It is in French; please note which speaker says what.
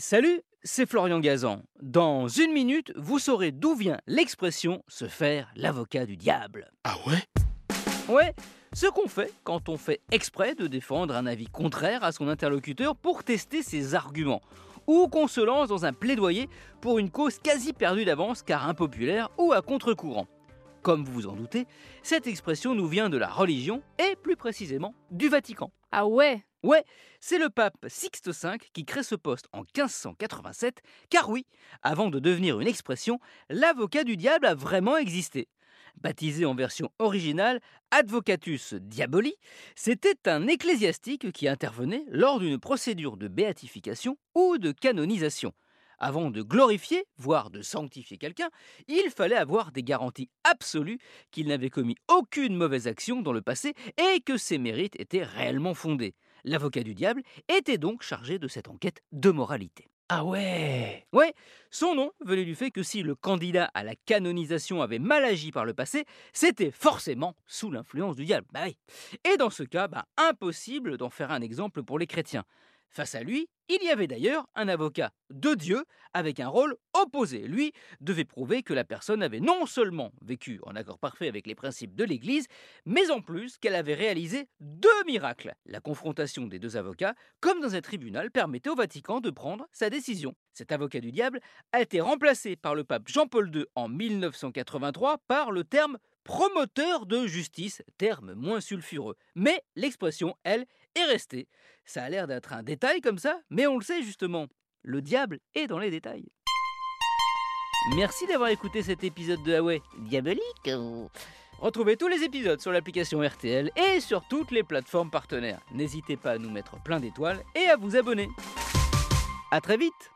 Speaker 1: Salut, c'est Florian Gazan. Dans une minute, vous saurez d'où vient l'expression se faire l'avocat du diable.
Speaker 2: Ah ouais?
Speaker 1: Ouais, ce qu'on fait quand on fait exprès de défendre un avis contraire à son interlocuteur pour tester ses arguments, ou qu'on se lance dans un plaidoyer pour une cause quasi perdue d'avance car impopulaire ou à contre-courant. Comme vous vous en doutez, cette expression nous vient de la religion et plus précisément du Vatican.
Speaker 3: Ah ouais
Speaker 1: Ouais, c'est le pape Sixte V qui crée ce poste en 1587, car oui, avant de devenir une expression, l'avocat du diable a vraiment existé. Baptisé en version originale Advocatus Diaboli, c'était un ecclésiastique qui intervenait lors d'une procédure de béatification ou de canonisation. Avant de glorifier, voire de sanctifier quelqu'un, il fallait avoir des garanties absolues qu'il n'avait commis aucune mauvaise action dans le passé et que ses mérites étaient réellement fondés. L'avocat du diable était donc chargé de cette enquête de moralité.
Speaker 2: Ah ouais
Speaker 1: Ouais, son nom venait du fait que si le candidat à la canonisation avait mal agi par le passé, c'était forcément sous l'influence du diable. Bah oui. Et dans ce cas, bah, impossible d'en faire un exemple pour les chrétiens. Face à lui, il y avait d'ailleurs un avocat de Dieu avec un rôle opposé. Lui devait prouver que la personne avait non seulement vécu en accord parfait avec les principes de l'Église, mais en plus qu'elle avait réalisé deux miracles. La confrontation des deux avocats, comme dans un tribunal, permettait au Vatican de prendre sa décision. Cet avocat du diable a été remplacé par le pape Jean-Paul II en 1983 par le terme promoteur de justice, terme moins sulfureux. Mais l'expression, elle, est restée. Ça a l'air d'être un détail comme ça, mais on le sait justement. Le diable est dans les détails. Merci d'avoir écouté cet épisode de Huawei Diabolique. Retrouvez tous les épisodes sur l'application RTL et sur toutes les plateformes partenaires. N'hésitez pas à nous mettre plein d'étoiles et à vous abonner. A très vite